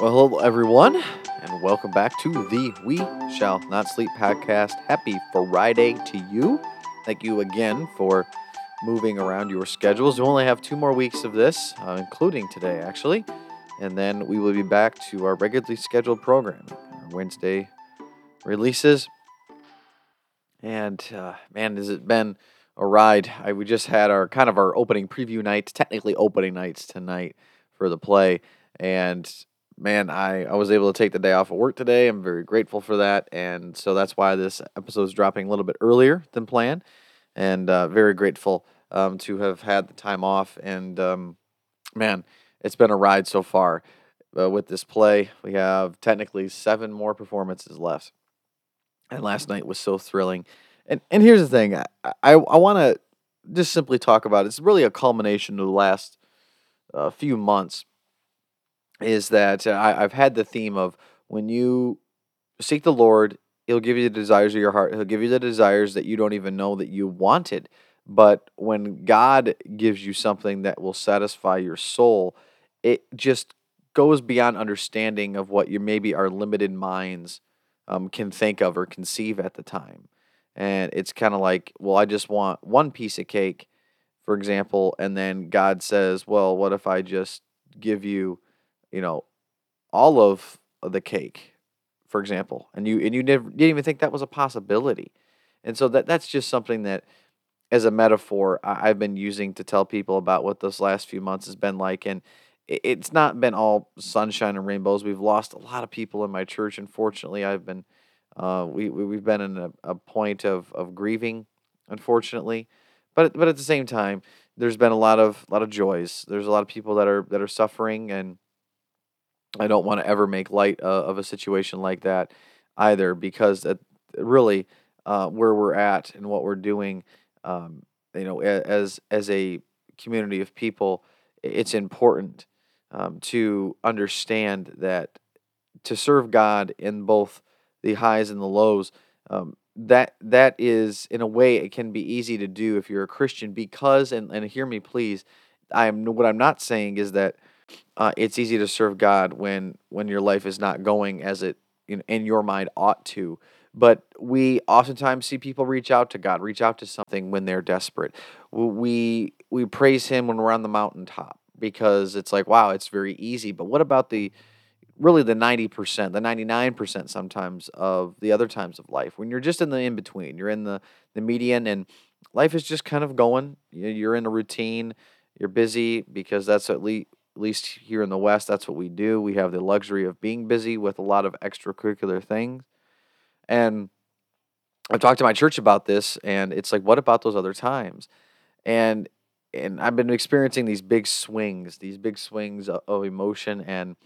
Well, hello, everyone, and welcome back to the We Shall Not Sleep podcast. Happy Friday to you. Thank you again for moving around your schedules. We only have two more weeks of this, uh, including today, actually, and then we will be back to our regularly scheduled program, our Wednesday releases. And uh, man, has it been a ride? I, we just had our kind of our opening preview night, technically opening nights tonight for the play, and man, I, I was able to take the day off of work today. I'm very grateful for that. And so that's why this episode is dropping a little bit earlier than planned. And uh, very grateful um, to have had the time off. And um, man, it's been a ride so far uh, with this play. We have technically seven more performances left. And last night was so thrilling. And, and here's the thing I, I, I want to just simply talk about it. it's really a culmination of the last uh, few months is that uh, I, I've had the theme of when you seek the Lord, He'll give you the desires of your heart. He'll give you the desires that you don't even know that you wanted. But when God gives you something that will satisfy your soul, it just goes beyond understanding of what you maybe our limited minds um, can think of or conceive at the time. And it's kind of like, well, I just want one piece of cake, for example, and then God says, well, what if I just give you you know, all of the cake, for example, and you and you never didn't even think that was a possibility, and so that that's just something that, as a metaphor, I, have been using to tell people about what this last few months has been like, and it's not been all sunshine and rainbows. We've lost a lot of people in my church. Unfortunately, I've been, uh, we, we have been in a, a point of of grieving, unfortunately, but but at the same time, there's been a lot of a lot of joys. There's a lot of people that are that are suffering and I don't want to ever make light uh, of a situation like that either, because it, really uh, where we're at and what we're doing, um, you know, as as a community of people, it's important um, to understand that to serve God in both the highs and the lows. Um, that that is in a way it can be easy to do if you're a Christian because and, and hear me please I am what I'm not saying is that uh, it's easy to serve God when when your life is not going as it in, in your mind ought to. But we oftentimes see people reach out to God, reach out to something when they're desperate. We we praise Him when we're on the mountaintop because it's like, wow, it's very easy. But what about the really the 90%, the 99% sometimes of the other times of life when you're just in the in between, you're in the, the median and life is just kind of going. You're in a routine, you're busy because that's at least at least here in the West, that's what we do. We have the luxury of being busy with a lot of extracurricular things. And I've talked to my church about this, and it's like, what about those other times? And and I've been experiencing these big swings, these big swings of, emotion, and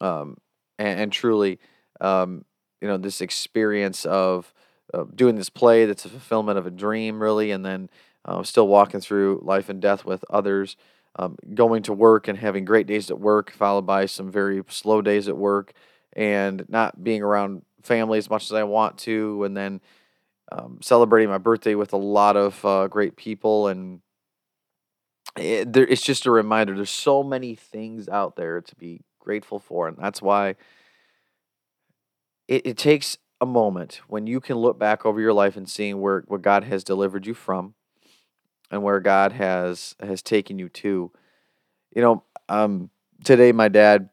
um, and, and truly, um, you know, this experience of uh, doing this play that's a fulfillment of a dream, really, and then uh, still walking through life and death with others um, going to work and having great days at work, followed by some very slow days at work, and not being around family as much as I want to, and then um, celebrating my birthday with a lot of uh, great people. And it, there, it's just a reminder there's so many things out there to be grateful for. And that's why it, it takes a moment when you can look back over your life and seeing where what God has delivered you from and where God has has taken you to. You know, um, today my dad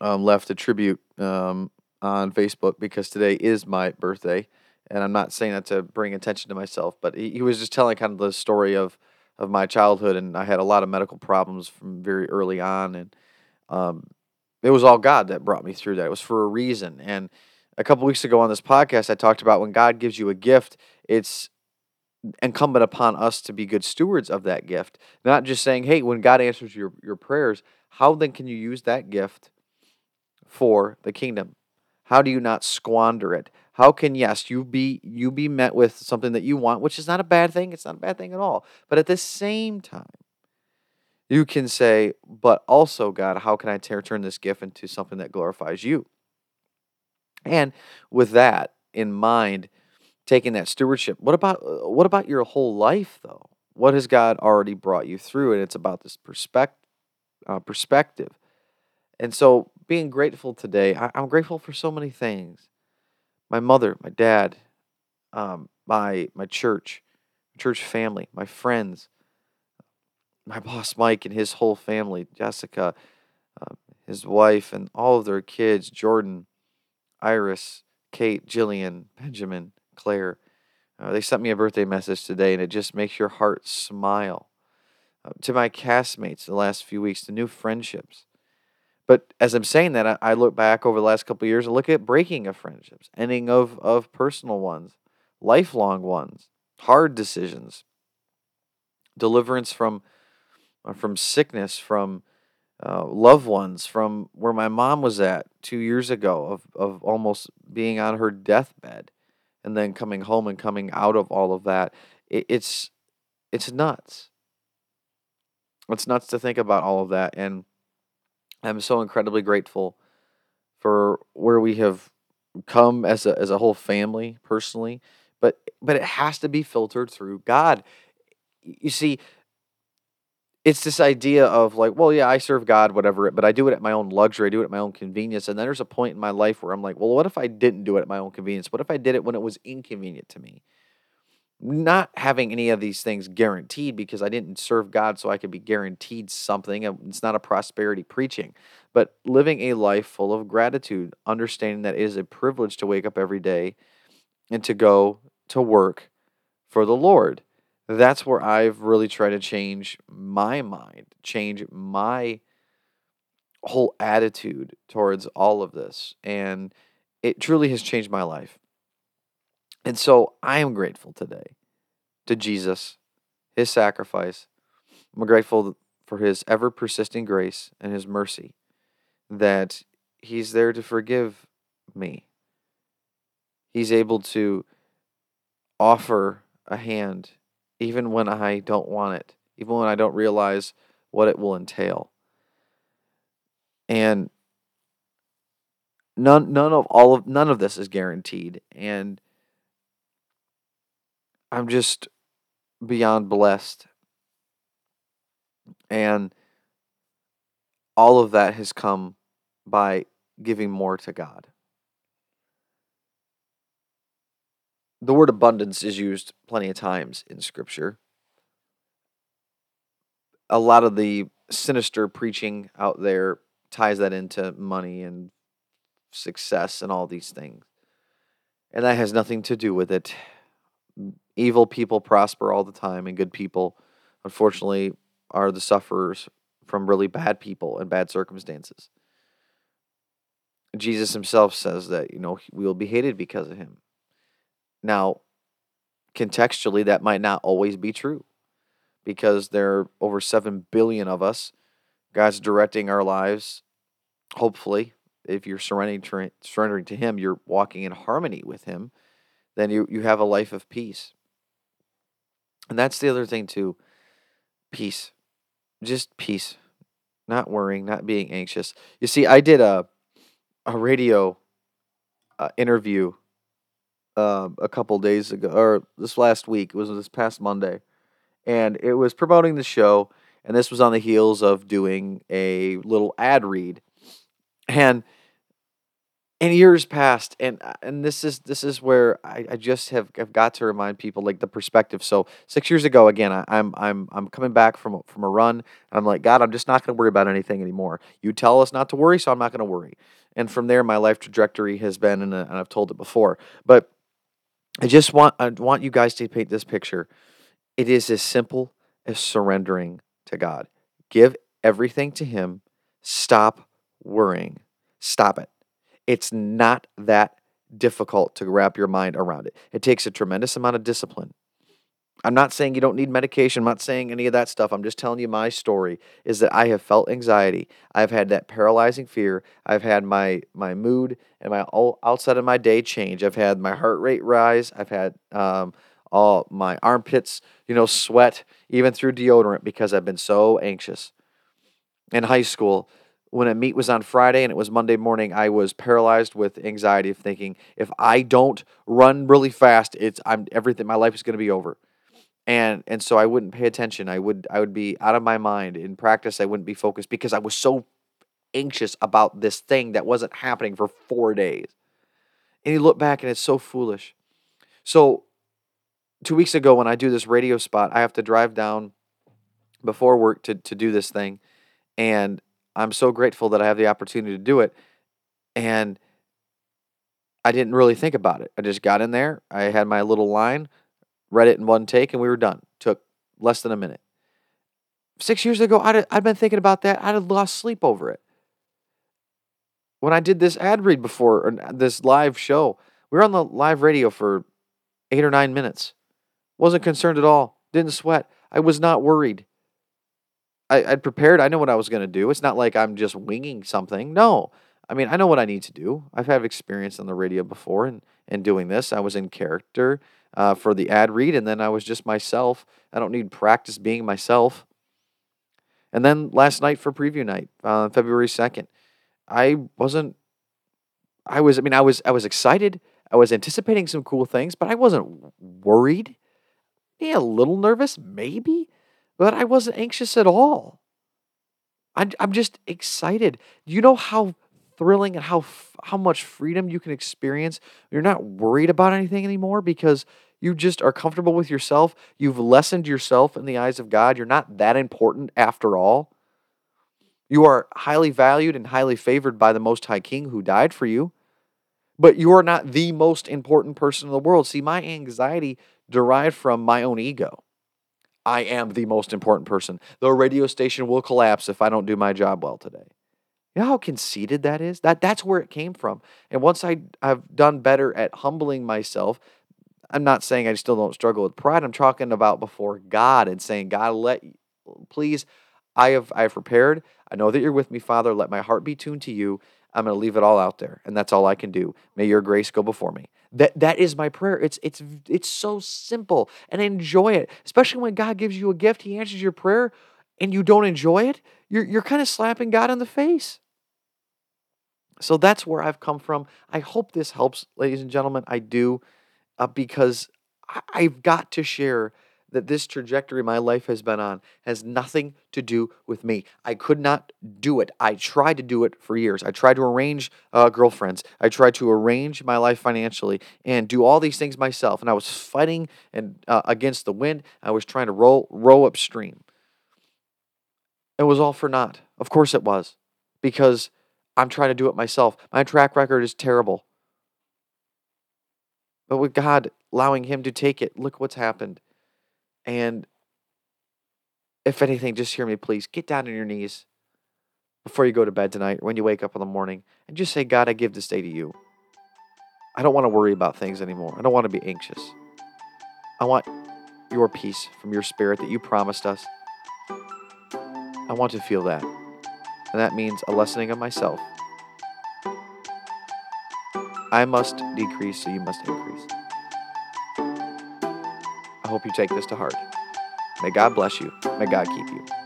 um, left a tribute um, on Facebook because today is my birthday, and I'm not saying that to bring attention to myself, but he, he was just telling kind of the story of of my childhood, and I had a lot of medical problems from very early on, and um, it was all God that brought me through that. It was for a reason, and a couple weeks ago on this podcast, I talked about when God gives you a gift, it's incumbent upon us to be good stewards of that gift. Not just saying, hey, when God answers your, your prayers, how then can you use that gift for the kingdom? How do you not squander it? How can yes, you be you be met with something that you want, which is not a bad thing, it's not a bad thing at all. But at the same time, you can say, but also, God, how can I turn this gift into something that glorifies you? And with that in mind, taking that stewardship. What about uh, what about your whole life though? What has God already brought you through? And it's about this perspective, uh, perspective. And so, being grateful today, I, I'm grateful for so many things. My mother, my dad, um, my my church, church family, my friends, my boss Mike and his whole family, Jessica, uh, his wife, and all of their kids, Jordan, Iris, Kate, Jillian, Benjamin, Claire. Uh, they sent me a birthday message today, and it just makes your heart smile. Uh, to my castmates the last few weeks, to new friendships. But as I'm saying that, I, I look back over the last couple years and look at breaking of friendships, ending of, of personal ones, lifelong ones, hard decisions, deliverance from uh, from sickness, from uh, loved ones, from where my mom was at two years ago, of of almost being on her deathbed, and then coming home and coming out of all of that. It, it's it's nuts. It's nuts to think about all of that, and I'm so incredibly grateful for where we have come as a as a whole family personally but but it has to be filtered through God. You see, it's this idea of like, well, yeah, I serve God, whatever, but I do it at my own luxury. I do it at my own convenience. And then there's a point in my life where I'm like, well, what if I didn't do it at my own convenience? What if I did it when it was inconvenient to me? Not having any of these things guaranteed because I didn't serve God so I could be guaranteed something. It's not a prosperity preaching, but living a life full of gratitude, understanding that it is a privilege to wake up every day and to go to work for the Lord. That's where I've really tried to change my mind, change my whole attitude towards all of this. And it truly has changed my life. And so I am grateful today to Jesus, his sacrifice. I'm grateful for his ever persisting grace and his mercy that he's there to forgive me. He's able to offer a hand even when I don't want it, even when I don't realize what it will entail. And none none of all of none of this is guaranteed and I'm just beyond blessed. And all of that has come by giving more to God. The word abundance is used plenty of times in Scripture. A lot of the sinister preaching out there ties that into money and success and all these things. And that has nothing to do with it. Evil people prosper all the time, and good people, unfortunately, are the sufferers from really bad people and bad circumstances. Jesus himself says that, you know, we will be hated because of him. Now, contextually, that might not always be true because there are over 7 billion of us. God's directing our lives. Hopefully, if you're surrendering, surrendering to Him, you're walking in harmony with Him, then you, you have a life of peace. And that's the other thing, too peace. Just peace. Not worrying, not being anxious. You see, I did a, a radio uh, interview uh, a couple days ago, or this last week. It was this past Monday, and it was promoting the show. And this was on the heels of doing a little ad read, and in years past, and uh, and this is this is where I, I just have have got to remind people like the perspective. So six years ago, again, I, I'm I'm I'm coming back from from a run, and I'm like, God, I'm just not going to worry about anything anymore. You tell us not to worry, so I'm not going to worry. And from there, my life trajectory has been, and, uh, and I've told it before, but I just want I want you guys to paint this picture. It is as simple as surrendering to God. Give everything to him. Stop worrying. Stop it. It's not that difficult to wrap your mind around it. It takes a tremendous amount of discipline. I'm not saying you don't need medication. I'm not saying any of that stuff. I'm just telling you my story is that I have felt anxiety. I've had that paralyzing fear. I've had my my mood and my all outside of my day change. I've had my heart rate rise. I've had um, all my armpits, you know, sweat even through deodorant because I've been so anxious. In high school, when a meet was on Friday and it was Monday morning, I was paralyzed with anxiety of thinking if I don't run really fast, it's I'm everything my life is going to be over and and so I wouldn't pay attention. I would I would be out of my mind in practice. I wouldn't be focused because I was so anxious about this thing that wasn't happening for four days. And you look back and it's so foolish. So, two weeks ago, when I do this radio spot, I have to drive down before work to, to do this thing. And I'm so grateful that I have the opportunity to do it. And I didn't really think about it. I just got in there, I had my little line, read it in one take, and we were done. Took less than a minute. Six years ago, I'd, I'd been thinking about that. I'd have lost sleep over it. When I did this ad read before, or this live show, we were on the live radio for eight or nine minutes. Wasn't concerned at all. Didn't sweat. I was not worried. I, would prepared. I know what I was going to do. It's not like I'm just winging something. No. I mean, I know what I need to do. I've had experience on the radio before and, and doing this. I was in character uh, for the ad read, and then I was just myself. I don't need practice being myself. And then last night for preview night, uh, February 2nd, I wasn't, I was, I mean, I was, I was excited. I was anticipating some cool things, but I wasn't worried. Yeah, a little nervous, maybe, but I wasn't anxious at all. I, I'm just excited. You know how thrilling and how how much freedom you can experience. You're not worried about anything anymore because you just are comfortable with yourself. You've lessened yourself in the eyes of God. You're not that important after all. You are highly valued and highly favored by the Most High King who died for you. But you are not the most important person in the world. See, my anxiety derived from my own ego. I am the most important person. The radio station will collapse if I don't do my job well today. You know how conceited that is? That that's where it came from. And once I have done better at humbling myself, I'm not saying I still don't struggle with pride. I'm talking about before God and saying, God, let please, I have I have prepared. I know that you're with me, Father. Let my heart be tuned to you. I'm going to leave it all out there, and that's all I can do. May your grace go before me. That that is my prayer. It's it's it's so simple, and enjoy it. Especially when God gives you a gift, He answers your prayer, and you don't enjoy it. You're you're kind of slapping God in the face. So that's where I've come from. I hope this helps, ladies and gentlemen. I do, uh, because I've got to share that this trajectory my life has been on has nothing to do with me. I could not do it. I tried to do it for years. I tried to arrange uh, girlfriends. I tried to arrange my life financially and do all these things myself. And I was fighting and uh, against the wind. I was trying to row row upstream. It was all for naught. Of course it was, because I'm trying to do it myself. My track record is terrible. But with God allowing Him to take it, look what's happened. And if anything, just hear me, please. Get down on your knees before you go to bed tonight, or when you wake up in the morning, and just say, God, I give this day to you. I don't want to worry about things anymore. I don't want to be anxious. I want your peace from your spirit that you promised us. I want to feel that. And that means a lessening of myself. I must decrease so you must increase I hope you take this to heart. May God bless you. May God keep you.